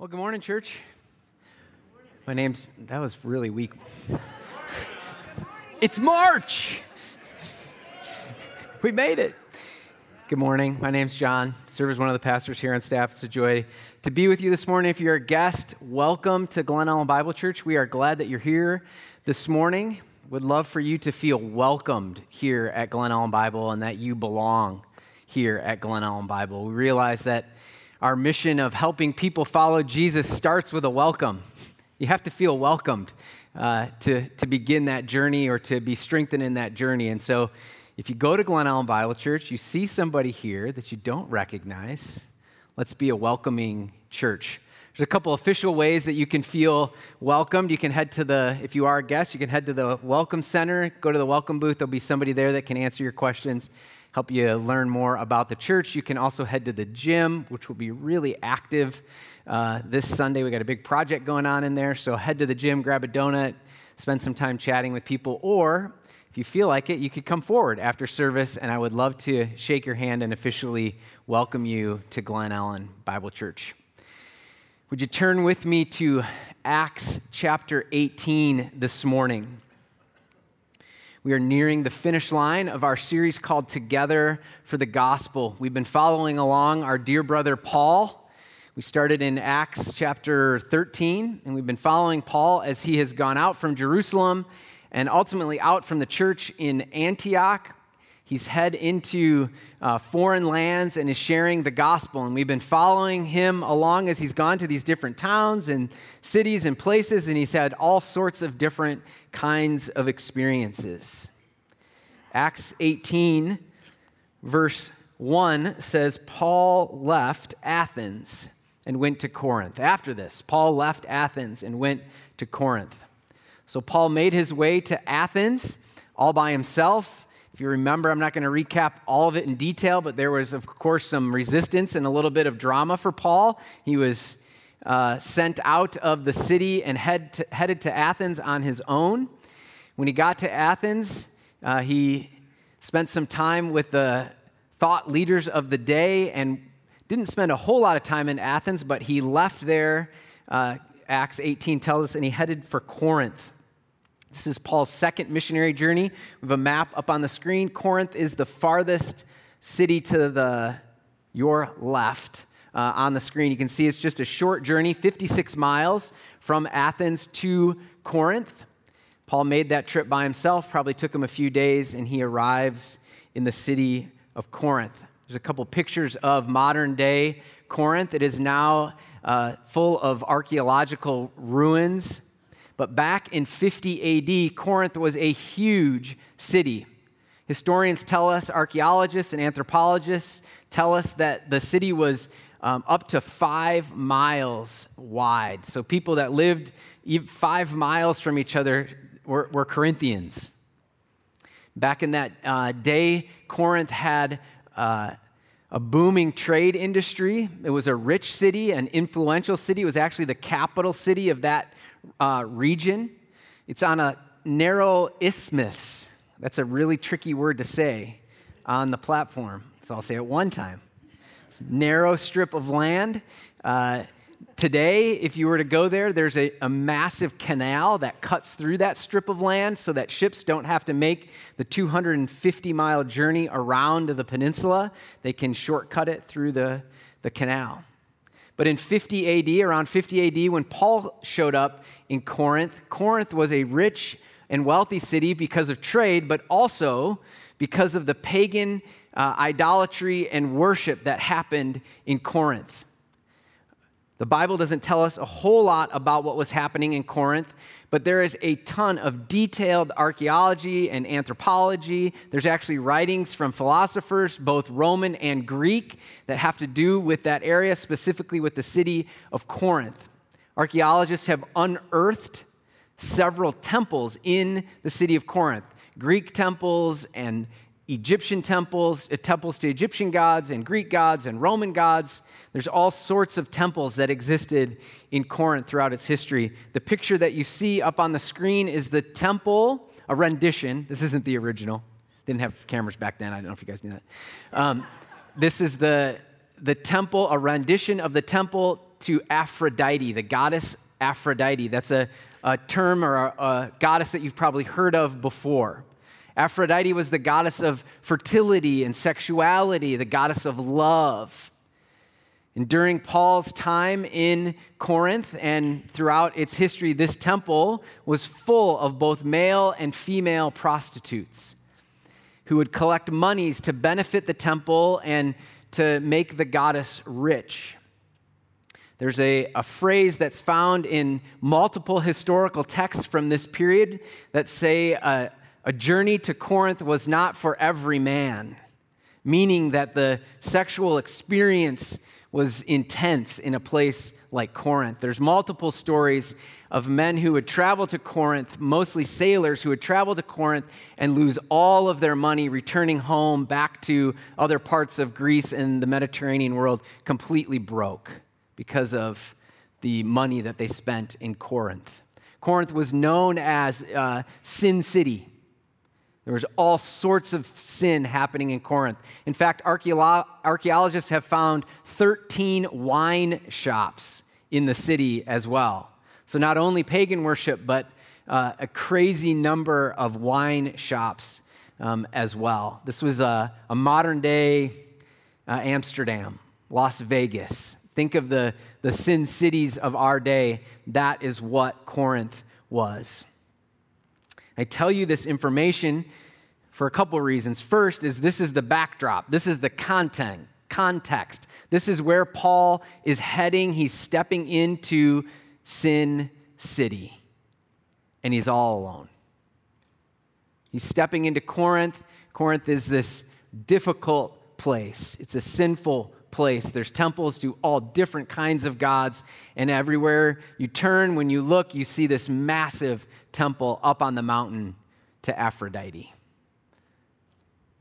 Well, good morning, church. My name's, that was really weak. it's March. We made it. Good morning. My name's John. serve as one of the pastors here on staff. It's a joy to be with you this morning. If you're a guest, welcome to Glen Ellyn Bible Church. We are glad that you're here this morning. Would love for you to feel welcomed here at Glen Ellyn Bible and that you belong here at Glen Ellyn Bible. We realize that our mission of helping people follow Jesus starts with a welcome. You have to feel welcomed uh, to, to begin that journey or to be strengthened in that journey. And so, if you go to Glen Ellyn Bible Church, you see somebody here that you don't recognize, let's be a welcoming church. There's a couple official ways that you can feel welcomed. You can head to the, if you are a guest, you can head to the Welcome Center, go to the Welcome booth. There'll be somebody there that can answer your questions help you learn more about the church. You can also head to the gym, which will be really active uh, this Sunday. We got a big project going on in there, so head to the gym, grab a donut, spend some time chatting with people, or if you feel like it, you could come forward after service, and I would love to shake your hand and officially welcome you to Glen Ellyn Bible Church. Would you turn with me to Acts chapter 18 this morning? We are nearing the finish line of our series called Together for the Gospel. We've been following along our dear brother Paul. We started in Acts chapter 13, and we've been following Paul as he has gone out from Jerusalem and ultimately out from the church in Antioch, He's head into uh, foreign lands and is sharing the gospel. And we've been following him along as he's gone to these different towns and cities and places, and he's had all sorts of different kinds of experiences. Acts 18, verse 1 says, Paul left Athens and went to Corinth. After this, Paul left Athens and went to Corinth. So Paul made his way to Athens all by himself if you remember, I'm not going to recap all of it in detail, but there was, of course, some resistance and a little bit of drama for Paul. He was uh, sent out of the city and head to, headed to Athens on his own. When he got to Athens, uh, he spent some time with the thought leaders of the day and didn't spend a whole lot of time in Athens, but he left there, uh, Acts 18 tells us, and he headed for Corinth. This is Paul's second missionary journey. We have a map up on the screen. Corinth is the farthest city to the your left uh, on the screen. You can see it's just a short journey, 56 miles from Athens to Corinth. Paul made that trip by himself, probably took him a few days, and he arrives in the city of Corinth. There's a couple pictures of modern day Corinth. It is now uh, full of archaeological ruins but back in 50 AD, Corinth was a huge city. Historians tell us, archaeologists and anthropologists tell us that the city was um, up to five miles wide. So people that lived five miles from each other were, were Corinthians. Back in that uh, day, Corinth had uh, a booming trade industry. It was a rich city, an influential city. It was actually the capital city of that uh, region. It's on a narrow isthmus. That's a really tricky word to say on the platform, so I'll say it one time. Narrow strip of land. Uh, today, if you were to go there, there's a, a, massive canal that cuts through that strip of land so that ships don't have to make the 250 mile journey around the peninsula. They can shortcut it through the, the canal. But in 50 AD, around 50 AD, when Paul showed up in Corinth, Corinth was a rich and wealthy city because of trade, but also because of the pagan uh, idolatry and worship that happened in Corinth. The Bible doesn't tell us a whole lot about what was happening in Corinth, but there is a ton of detailed archaeology and anthropology. There's actually writings from philosophers, both Roman and Greek, that have to do with that area, specifically with the city of Corinth. Archaeologists have unearthed several temples in the city of Corinth Greek temples and Egyptian temples, uh, temples to Egyptian gods and Greek gods and Roman gods. There's all sorts of temples that existed in Corinth throughout its history. The picture that you see up on the screen is the temple, a rendition. This isn't the original. Didn't have cameras back then. I don't know if you guys knew that. Um, this is the, the temple, a rendition of the temple to Aphrodite, the goddess Aphrodite. That's a, a term or a, a goddess that you've probably heard of before. Aphrodite was the goddess of fertility and sexuality, the goddess of love. And during Paul's time in Corinth and throughout its history, this temple was full of both male and female prostitutes who would collect monies to benefit the temple and to make the goddess rich. There's a, a phrase that's found in multiple historical texts from this period that say a, a journey to Corinth was not for every man, meaning that the sexual experience was intense in a place like Corinth. There's multiple stories of men who would travel to Corinth, mostly sailors who would travel to Corinth and lose all of their money returning home back to other parts of Greece and the Mediterranean world completely broke because of the money that they spent in Corinth. Corinth was known as uh, Sin City. There was all sorts of sin happening in Corinth. In fact, archaeologists have found 13 wine shops in the city as well. So, not only pagan worship, but uh, a crazy number of wine shops um, as well. This was a, a modern day uh, Amsterdam, Las Vegas. Think of the, the sin cities of our day. That is what Corinth was. I tell you this information for a couple of reasons. First is this is the backdrop. This is the content, context. This is where Paul is heading. He's stepping into Sin City. And he's all alone. He's stepping into Corinth. Corinth is this difficult place. It's a sinful place. There's temples to all different kinds of gods, and everywhere you turn, when you look, you see this massive temple up on the mountain to Aphrodite.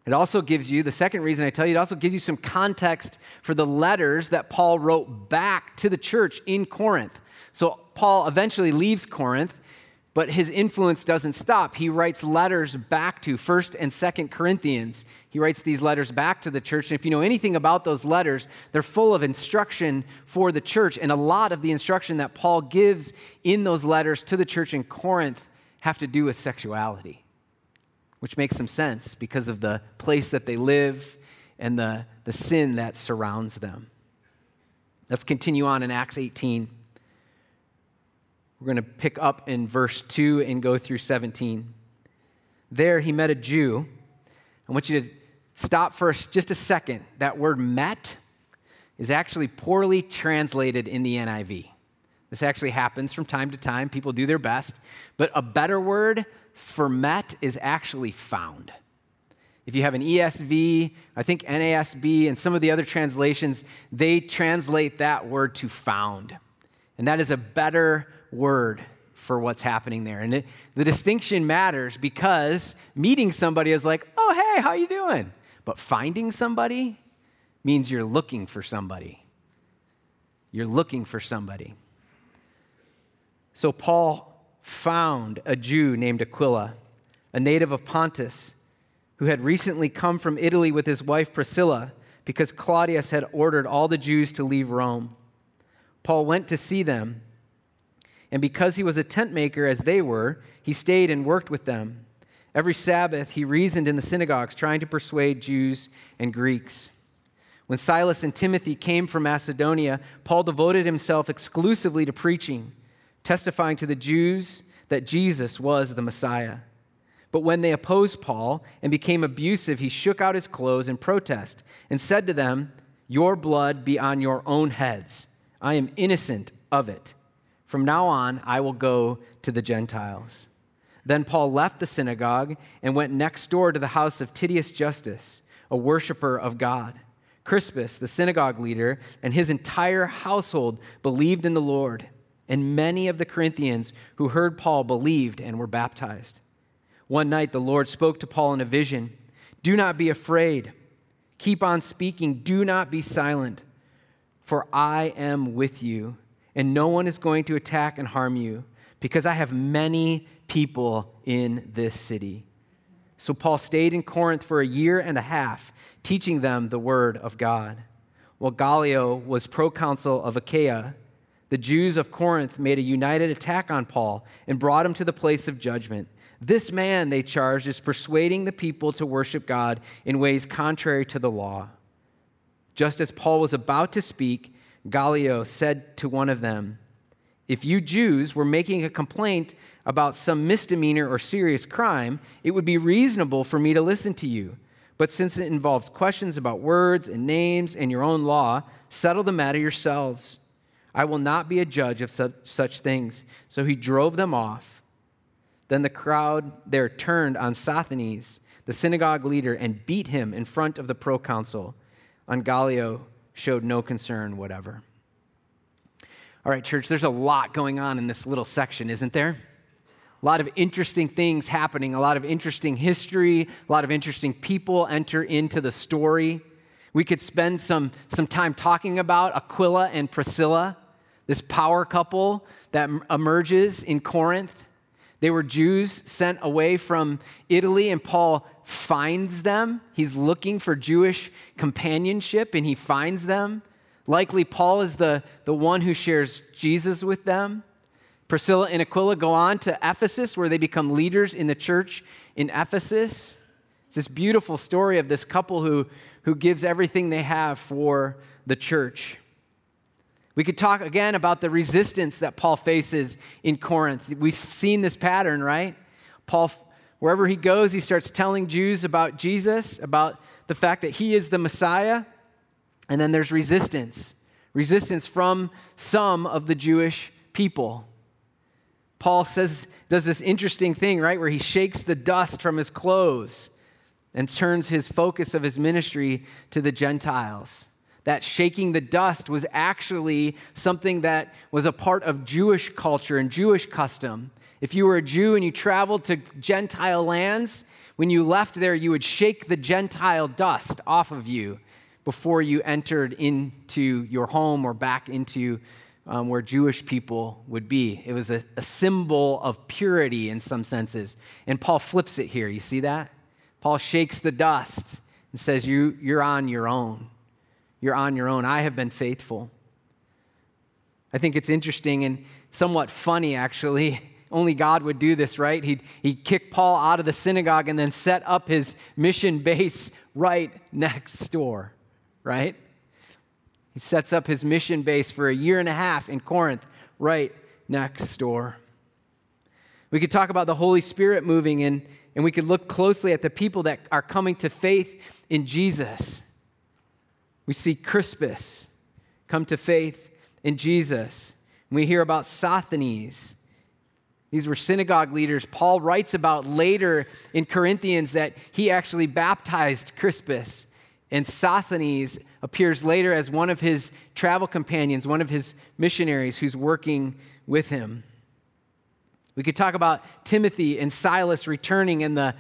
It also gives you, the second reason I tell you, it also gives you some context for the letters that Paul wrote back to the church in Corinth. So Paul eventually leaves Corinth but his influence doesn't stop. He writes letters back to 1st and 2nd Corinthians. He writes these letters back to the church. And if you know anything about those letters, they're full of instruction for the church. And a lot of the instruction that Paul gives in those letters to the church in Corinth have to do with sexuality, which makes some sense because of the place that they live and the, the sin that surrounds them. Let's continue on in Acts 18. We're going to pick up in verse 2 and go through 17. There he met a Jew. I want you to stop for just a second. That word met is actually poorly translated in the NIV. This actually happens from time to time. People do their best. But a better word for met is actually found. If you have an ESV, I think NASB, and some of the other translations, they translate that word to found. And that is a better word for what's happening there. And it, the distinction matters because meeting somebody is like, oh, hey, how you doing? But finding somebody means you're looking for somebody. You're looking for somebody. So Paul found a Jew named Aquila, a native of Pontus, who had recently come from Italy with his wife Priscilla because Claudius had ordered all the Jews to leave Rome. Paul went to see them and because he was a tent maker as they were, he stayed and worked with them. Every Sabbath, he reasoned in the synagogues, trying to persuade Jews and Greeks. When Silas and Timothy came from Macedonia, Paul devoted himself exclusively to preaching, testifying to the Jews that Jesus was the Messiah. But when they opposed Paul and became abusive, he shook out his clothes in protest and said to them, Your blood be on your own heads. I am innocent of it. From now on, I will go to the Gentiles. Then Paul left the synagogue and went next door to the house of Titius Justus, a worshiper of God. Crispus, the synagogue leader, and his entire household believed in the Lord, and many of the Corinthians who heard Paul believed and were baptized. One night the Lord spoke to Paul in a vision Do not be afraid. Keep on speaking. Do not be silent, for I am with you and no one is going to attack and harm you because I have many people in this city. So Paul stayed in Corinth for a year and a half, teaching them the word of God. While Gallio was proconsul of Achaia, the Jews of Corinth made a united attack on Paul and brought him to the place of judgment. This man, they charged, is persuading the people to worship God in ways contrary to the law. Just as Paul was about to speak, Gallio said to one of them, If you Jews were making a complaint about some misdemeanor or serious crime, it would be reasonable for me to listen to you. But since it involves questions about words and names and your own law, settle the matter yourselves. I will not be a judge of such, things. So he drove them off. Then the crowd there turned on Sosthenes, the synagogue leader, and beat him in front of the proconsul. On Gallio showed no concern whatever. All right, church, there's a lot going on in this little section, isn't there? A lot of interesting things happening, a lot of interesting history, a lot of interesting people enter into the story. We could spend some, some time talking about Aquila and Priscilla, this power couple that emerges in Corinth. They were Jews sent away from Italy, and Paul finds them. He's looking for Jewish companionship, and he finds them. Likely, Paul is the, the one who shares Jesus with them. Priscilla and Aquila go on to Ephesus, where they become leaders in the church in Ephesus. It's this beautiful story of this couple who, who gives everything they have for the church. We could talk again about the resistance that Paul faces in Corinth. We've seen this pattern, right? Paul, wherever he goes, he starts telling Jews about Jesus, about the fact that he is the Messiah. And then there's resistance resistance from some of the Jewish people. Paul says, does this interesting thing, right, where he shakes the dust from his clothes and turns his focus of his ministry to the Gentiles. That shaking the dust was actually something that was a part of Jewish culture and Jewish custom. If you were a Jew and you traveled to Gentile lands, when you left there, you would shake the Gentile dust off of you before you entered into your home or back into um, where Jewish people would be. It was a, a symbol of purity in some senses. And Paul flips it here. You see that? Paul shakes the dust and says, you, You're on your own. You're on your own. I have been faithful. I think it's interesting and somewhat funny, actually. Only God would do this, right? He'd, he'd kick Paul out of the synagogue and then set up his mission base right next door, right? He sets up his mission base for a year and a half in Corinth, right next door. We could talk about the Holy Spirit moving in and we could look closely at the people that are coming to faith in Jesus. We see Crispus come to faith in Jesus. We hear about Sosthenes. These were synagogue leaders. Paul writes about later in Corinthians that he actually baptized Crispus. And Sosthenes appears later as one of his travel companions, one of his missionaries who's working with him. We could talk about Timothy and Silas returning and the,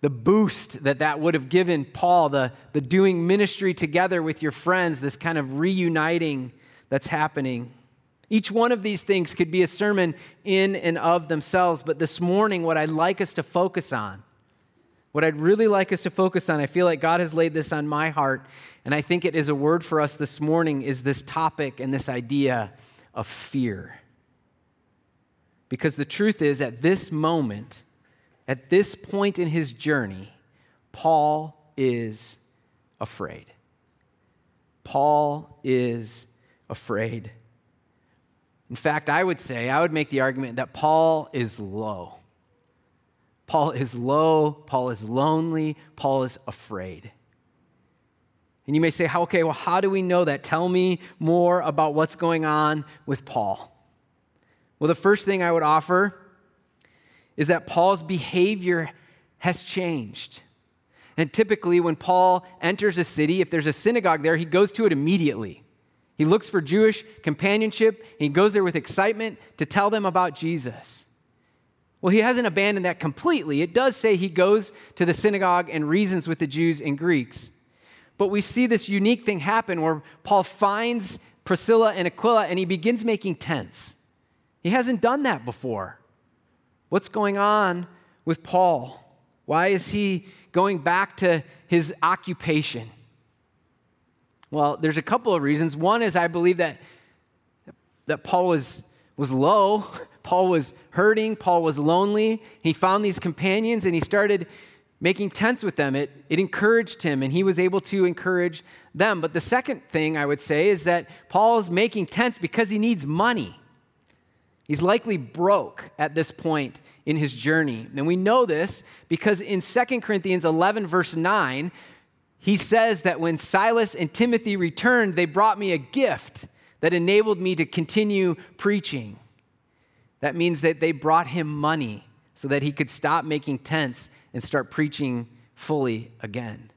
the boost that that would have given Paul, the, the doing ministry together with your friends, this kind of reuniting that's happening. Each one of these things could be a sermon in and of themselves, but this morning, what I'd like us to focus on, what I'd really like us to focus on, I feel like God has laid this on my heart, and I think it is a word for us this morning, is this topic and this idea of fear. Because the truth is, at this moment, at this point in his journey, Paul is afraid. Paul is afraid. In fact, I would say, I would make the argument that Paul is low. Paul is low, Paul is lonely, Paul is afraid. And you may say, okay, well, how do we know that? Tell me more about what's going on with Paul. Well, the first thing I would offer is that Paul's behavior has changed. And typically, when Paul enters a city, if there's a synagogue there, he goes to it immediately. He looks for Jewish companionship, he goes there with excitement to tell them about Jesus. Well, he hasn't abandoned that completely. It does say he goes to the synagogue and reasons with the Jews and Greeks. But we see this unique thing happen where Paul finds Priscilla and Aquila and he begins making tents. He hasn't done that before. What's going on with Paul? Why is he going back to his occupation? Well, there's a couple of reasons. One is I believe that that Paul was, was low. Paul was hurting. Paul was lonely. He found these companions and he started making tents with them. It, it encouraged him and he was able to encourage them. But the second thing I would say is that Paul is making tents because he needs money. He's likely broke at this point in his journey. And we know this because in 2 Corinthians 11, verse 9, he says that when Silas and Timothy returned, they brought me a gift that enabled me to continue preaching. That means that they brought him money so that he could stop making tents and start preaching fully again.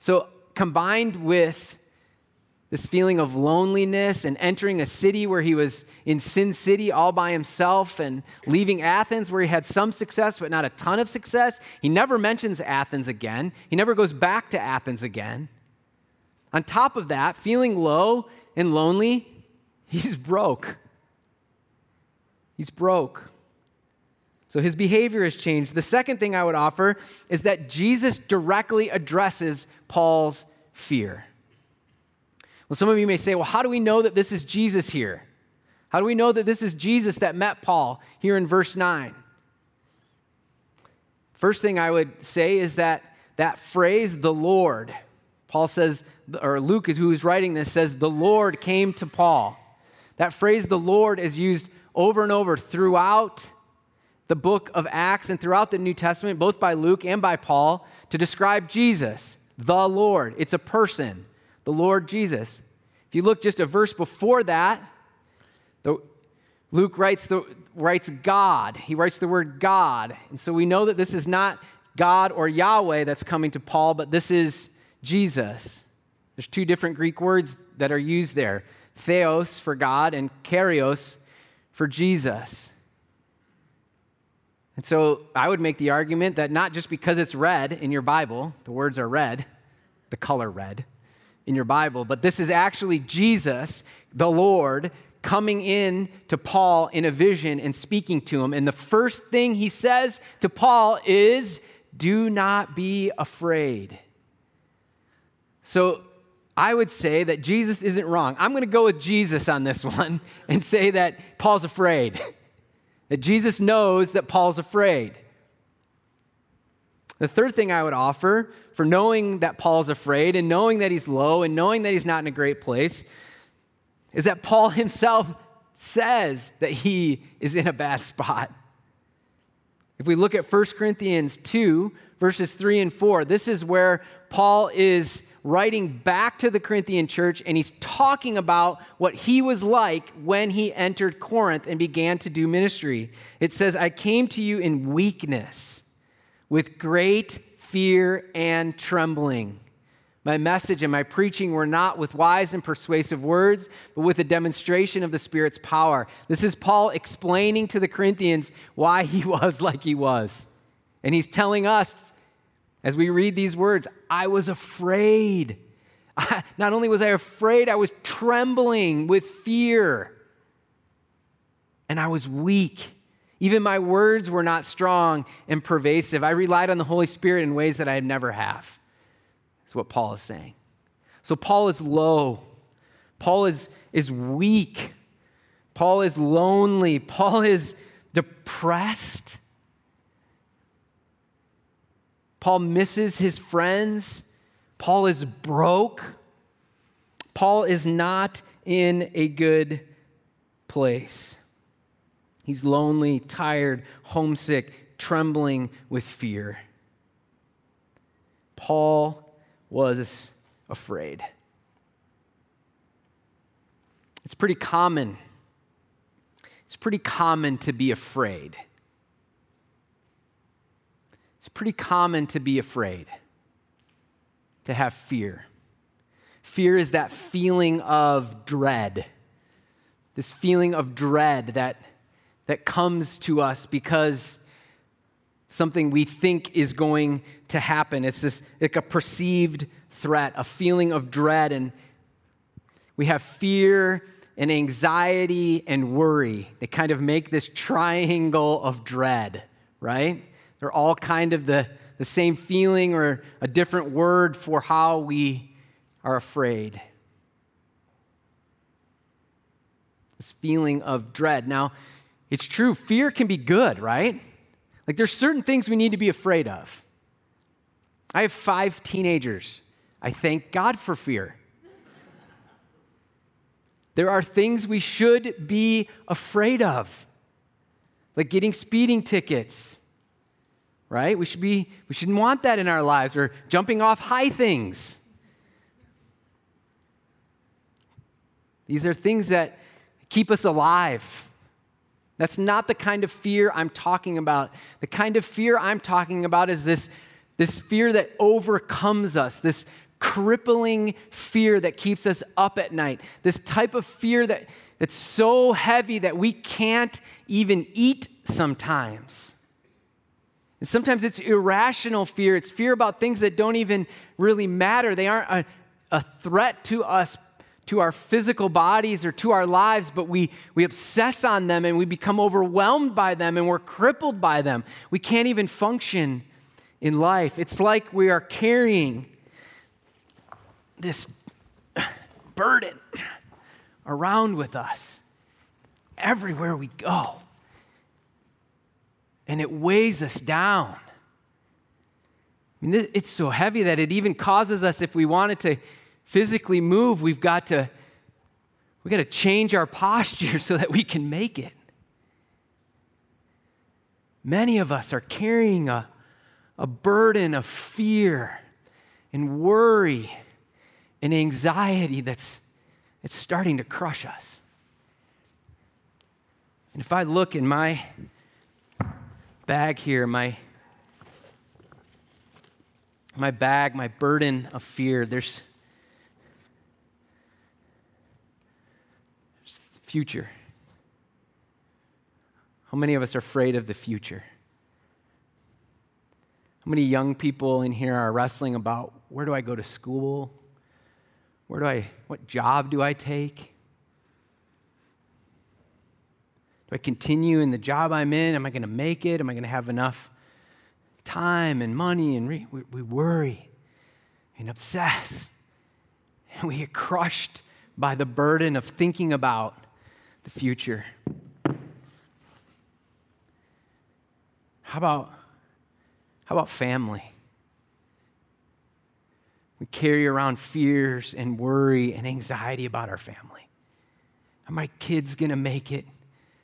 So, combined with this feeling of loneliness and entering a city where he was in Sin City all by himself and leaving Athens where he had some success but not a ton of success. He never mentions Athens again, he never goes back to Athens again. On top of that, feeling low and lonely, he's broke. He's broke. So his behavior has changed. The second thing I would offer is that Jesus directly addresses Paul's fear. Well, some of you may say, well, how do we know that this is Jesus here? How do we know that this is Jesus that met Paul here in verse 9? First thing I would say is that that phrase, the Lord, Paul says, or Luke, who is writing this, says, the Lord came to Paul. That phrase, the Lord, is used over and over throughout the book of Acts and throughout the New Testament, both by Luke and by Paul, to describe Jesus, the Lord. It's a person the Lord Jesus. If you look just a verse before that, the, Luke writes, the, writes God. He writes the word God. And so we know that this is not God or Yahweh that's coming to Paul, but this is Jesus. There's two different Greek words that are used there theos for God and kyrios for Jesus. And so I would make the argument that not just because it's red in your Bible, the words are red, the color red, in your Bible, but this is actually Jesus, the Lord, coming in to Paul in a vision and speaking to him. And the first thing he says to Paul is, Do not be afraid. So I would say that Jesus isn't wrong. I'm going to go with Jesus on this one and say that Paul's afraid, that Jesus knows that Paul's afraid. The third thing I would offer for knowing that Paul's afraid and knowing that he's low and knowing that he's not in a great place is that Paul himself says that he is in a bad spot. If we look at 1 Corinthians 2, verses 3 and 4, this is where Paul is writing back to the Corinthian church and he's talking about what he was like when he entered Corinth and began to do ministry. It says, I came to you in weakness with great fear and trembling. My message and my preaching were not with wise and persuasive words, but with a demonstration of the Spirit's power. This is Paul explaining to the Corinthians why he was like he was. And he's telling us, as we read these words, I was afraid. not only was I afraid, I was trembling with fear. And I was weak. Even my words were not strong and pervasive. I relied on the Holy Spirit in ways that I never have. That's what Paul is saying. So Paul is low. Paul is, is weak. Paul is lonely. Paul is depressed. Paul misses his friends. Paul is broke. Paul is not in a good place. He's lonely, tired, homesick, trembling with fear. Paul was afraid. It's pretty common. It's pretty common to be afraid. It's pretty common to be afraid, to have fear. Fear is that feeling of dread, this feeling of dread that that comes to us because something we think is going to happen. It's this like a perceived threat, a feeling of dread, and we have fear and anxiety and worry. They kind of make this triangle of dread, right? They're all kind of the, the same feeling or a different word for how we are afraid. this feeling of dread. Now, it's true, fear can be good, right? Like there's certain things we need to be afraid of. I have five teenagers. I thank God for fear. There are things we should be afraid of, like getting speeding tickets, right? We, should be, we shouldn't want that in our lives, or jumping off high things. These are things that keep us alive. That's not the kind of fear I'm talking about. The kind of fear I'm talking about is this, this fear that overcomes us, this crippling fear that keeps us up at night, this type of fear that, that's so heavy that we can't even eat sometimes. And sometimes it's irrational fear. It's fear about things that don't even really matter. They aren't a, a threat to us to our physical bodies or to our lives, but we, we obsess on them and we become overwhelmed by them and we're crippled by them. We can't even function in life. It's like we are carrying this burden around with us everywhere we go. And it weighs us down. I mean, it's so heavy that it even causes us, if we wanted to physically move, we've got to we got to change our posture so that we can make it. Many of us are carrying a, a burden of fear and worry and anxiety that's it's starting to crush us. And if I look in my bag here, my my bag, my burden of fear, there's future. How many of us are afraid of the future? How many young people in here are wrestling about where do I go to school? Where do I, what job do I take? Do I continue in the job I'm in? Am I going to make it? Am I going to have enough time and money? And re- we, we worry and obsess. And we get crushed by the burden of thinking about the future. How about, how about family? We carry around fears and worry and anxiety about our family. Are my kids going to make it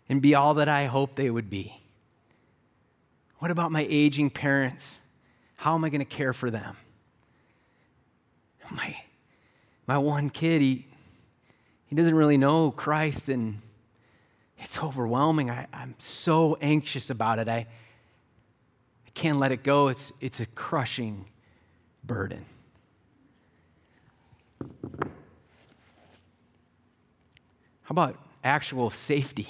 and be all that I hope they would be? What about my aging parents? How am I going to care for them? My, my one kid, he, he doesn't really know Christ and it's overwhelming. I, am so anxious about it. I, I can't let it go. It's, it's a crushing burden. How about actual safety?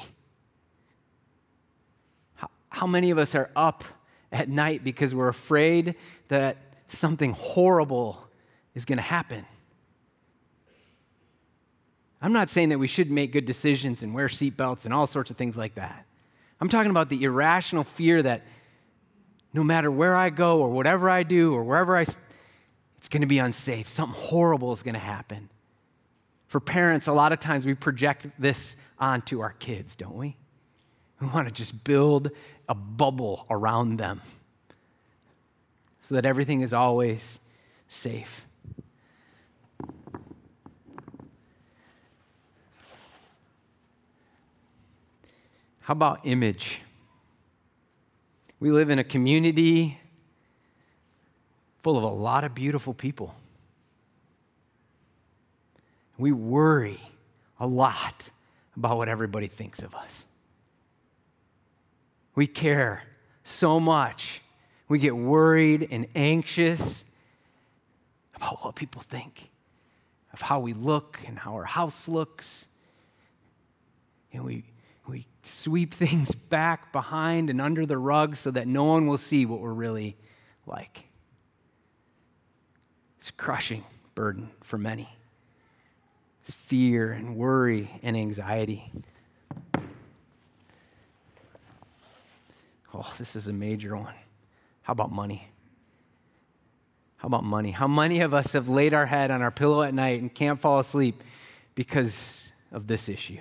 How, how many of us are up at night because we're afraid that something horrible is going to happen? I'm not saying that we should make good decisions and wear seatbelts and all sorts of things like that. I'm talking about the irrational fear that no matter where I go or whatever I do or wherever I, it's going to be unsafe. Something horrible is going to happen. For parents, a lot of times we project this onto our kids, don't we? We want to just build a bubble around them so that everything is always safe. How about image? We live in a community full of a lot of beautiful people. We worry a lot about what everybody thinks of us. We care so much. We get worried and anxious about what people think, of how we look and how our house looks. And we sweep things back behind and under the rug so that no one will see what we're really like. It's a crushing burden for many. It's fear and worry and anxiety. Oh, this is a major one. How about money? How about money? How many of us have laid our head on our pillow at night and can't fall asleep because of this issue?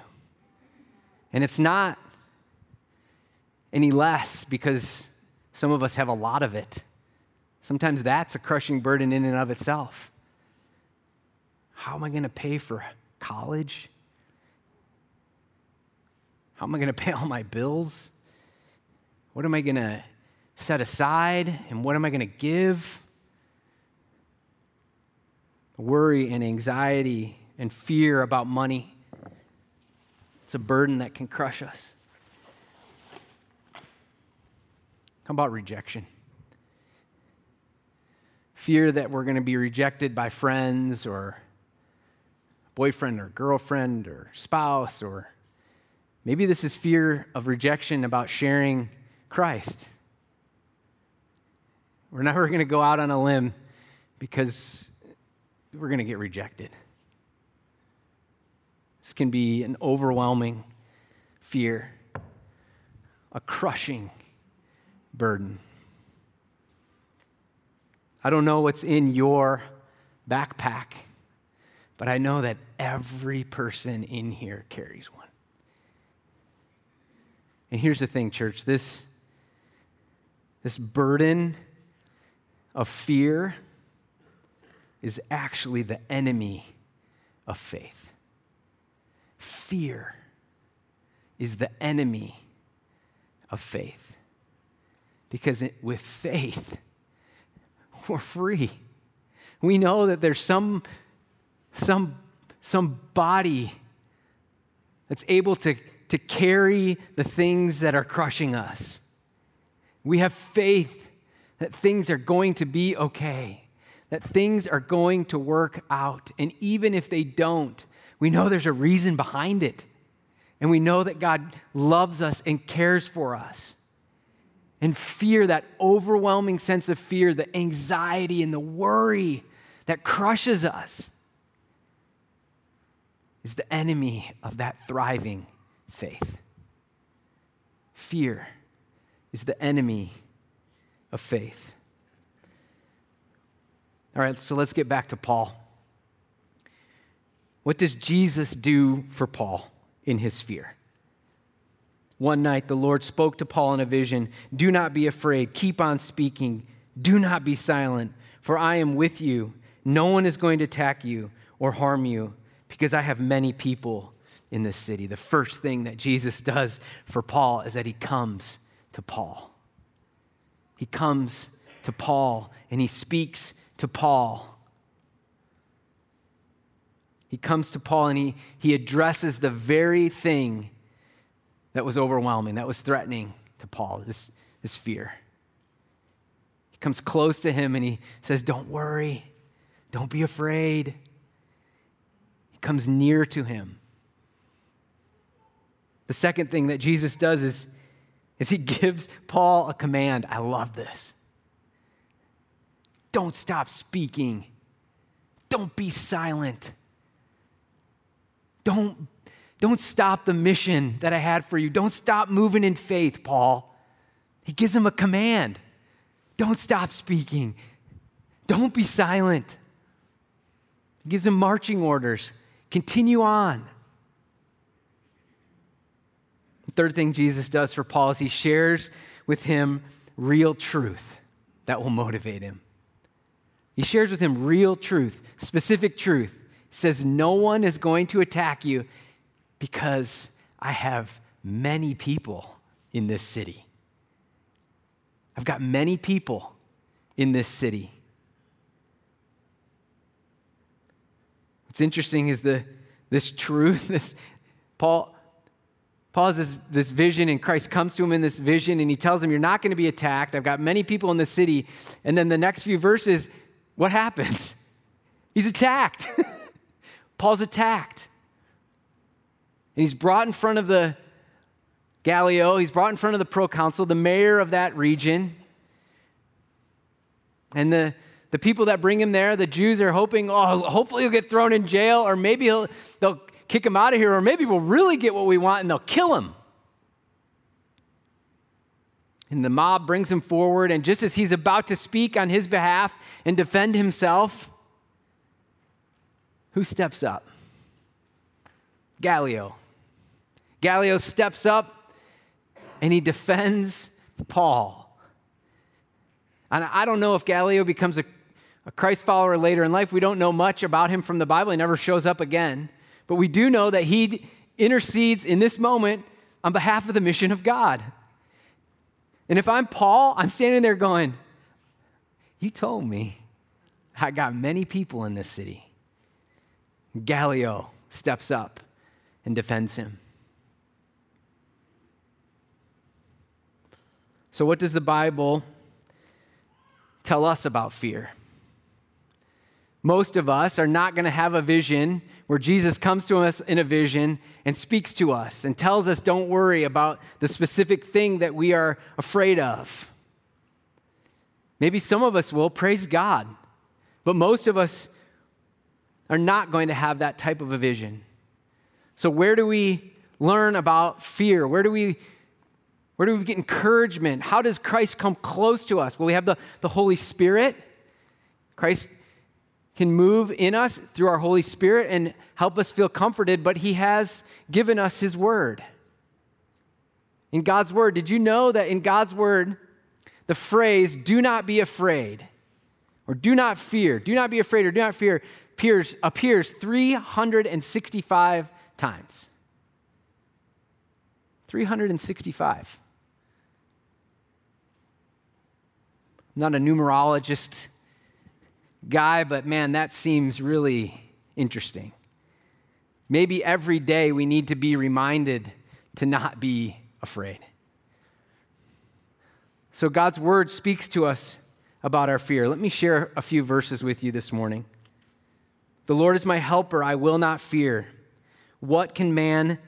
And it's not any less because some of us have a lot of it. Sometimes that's a crushing burden in and of itself. How am I going to pay for college? How am I going to pay all my bills? What am I going to set aside? And what am I going to give? Worry and anxiety and fear about money. It's a burden that can crush us. How about rejection? Fear that we're going to be rejected by friends or boyfriend or girlfriend or spouse, or maybe this is fear of rejection about sharing Christ. We're never going to go out on a limb because we're going to get rejected. This can be an overwhelming fear, a crushing burden. I don't know what's in your backpack, but I know that every person in here carries one. And here's the thing, church this, this burden of fear is actually the enemy of faith. Fear is the enemy of faith. Because it, with faith, we're free. We know that there's some, some, some body that's able to, to carry the things that are crushing us. We have faith that things are going to be okay, that things are going to work out. And even if they don't, we know there's a reason behind it. And we know that God loves us and cares for us and fear, that overwhelming sense of fear, the anxiety and the worry that crushes us, is the enemy of that thriving faith. Fear is the enemy of faith. All right, so let's get back to Paul. What does Jesus do for Paul in his fear? One night, the Lord spoke to Paul in a vision Do not be afraid, keep on speaking, do not be silent, for I am with you. No one is going to attack you or harm you, because I have many people in this city. The first thing that Jesus does for Paul is that he comes to Paul. He comes to Paul and he speaks to Paul. He comes to Paul and he, he addresses the very thing that was overwhelming, that was threatening to Paul, this, this fear. He comes close to him and he says, Don't worry, don't be afraid. He comes near to him. The second thing that Jesus does is, is he gives Paul a command. I love this. Don't stop speaking. Don't be silent. Don't don't stop the mission that I had for you. Don't stop moving in faith, Paul. He gives him a command. Don't stop speaking. Don't be silent. He gives him marching orders. Continue on. The third thing Jesus does for Paul is he shares with him real truth that will motivate him. He shares with him real truth, specific truth. Says, No one is going to attack you because I have many people in this city. I've got many people in this city. What's interesting is the, this truth, this Paul, Paul has this, this vision, and Christ comes to him in this vision, and he tells him, You're not going to be attacked. I've got many people in the city. And then the next few verses, what happens? He's attacked. Paul's attacked. And he's brought in front of the Gallio, he's brought in front of the proconsul, the mayor of that region. And the, the people that bring him there, the Jews are hoping, oh, hopefully he'll get thrown in jail, or maybe they'll kick him out of here, or maybe we'll really get what we want and they'll kill him. And the mob brings him forward, and just as he's about to speak on his behalf and defend himself, who steps up? Gallio. Gallio steps up and he defends Paul. And I don't know if Gallio becomes a, a Christ follower later in life. We don't know much about him from the Bible. He never shows up again. But we do know that he intercedes in this moment on behalf of the mission of God. And if I'm Paul, I'm standing there going, You told me I got many people in this city. Gallio steps up and defends him. So, what does the Bible tell us about fear? Most of us are not going to have a vision where Jesus comes to us in a vision and speaks to us and tells us, don't worry about the specific thing that we are afraid of. Maybe some of us will, praise God, but most of us are not going to have that type of a vision. So, where do we learn about fear? Where do we where do we get encouragement? How does Christ come close to us? Well, we have the, the Holy Spirit. Christ can move in us through our Holy Spirit and help us feel comforted, but He has given us His Word. In God's Word, did you know that in God's Word, the phrase, do not be afraid, or do not fear, do not be afraid, or do not fear, appears, appears 365 times. 365. I'm not a numerologist guy, but man, that seems really interesting. Maybe every day we need to be reminded to not be afraid. So, God's word speaks to us about our fear. Let me share a few verses with you this morning. The Lord is my helper, I will not fear. What can man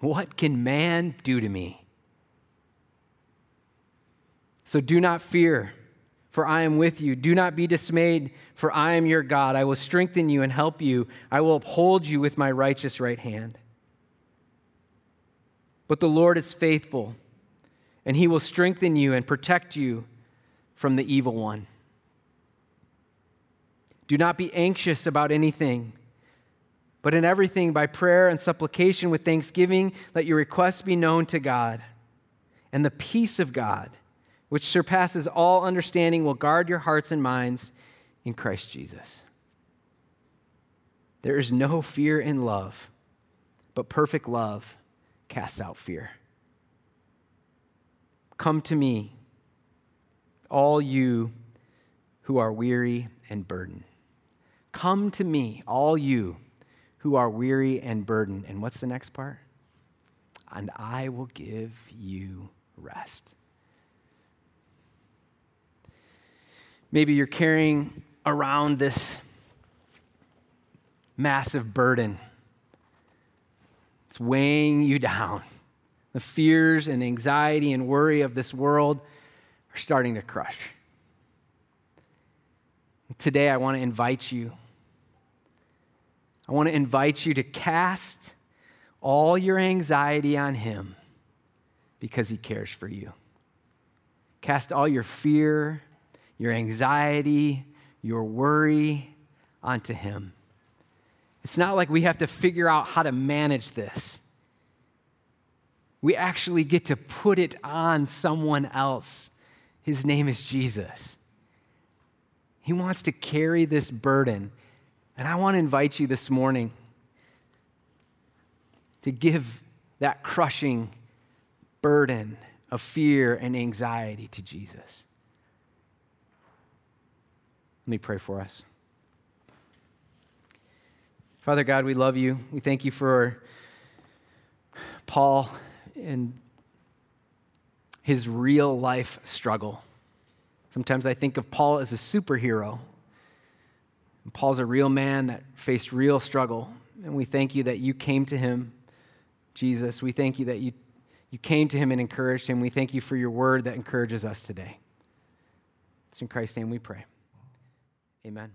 what can man do to me? So do not fear for I am with you. Do not be dismayed, for I am your God. I will strengthen you and help you. I will uphold you with my righteous right hand. But the Lord is faithful, and he will strengthen you and protect you from the evil one. Do not be anxious about anything, but in everything, by prayer and supplication with thanksgiving, let your requests be known to God. And the peace of God which surpasses all understanding, will guard your hearts and minds in Christ Jesus. There is no fear in love, but perfect love casts out fear. Come to me, all you who are weary and burdened. Come to me, all you who are weary and burdened. And what's the next part? And I will give you rest. Maybe you're carrying around this massive burden. It's weighing you down. The fears and anxiety and worry of this world are starting to crush. Today, I want to invite you. I want to invite you to cast all your anxiety on Him because He cares for you. Cast all your fear your anxiety, your worry onto Him. It's not like we have to figure out how to manage this. We actually get to put it on someone else. His name is Jesus. He wants to carry this burden. And I want to invite you this morning to give that crushing burden of fear and anxiety to Jesus. Let me pray for us. Father God, we love you. We thank you for Paul and his real life struggle. Sometimes I think of Paul as a superhero. And Paul's a real man that faced real struggle. And we thank you that you came to him, Jesus. We thank you that you, you came to him and encouraged him. We thank you for your word that encourages us today. It's in Christ's name we pray. Amen.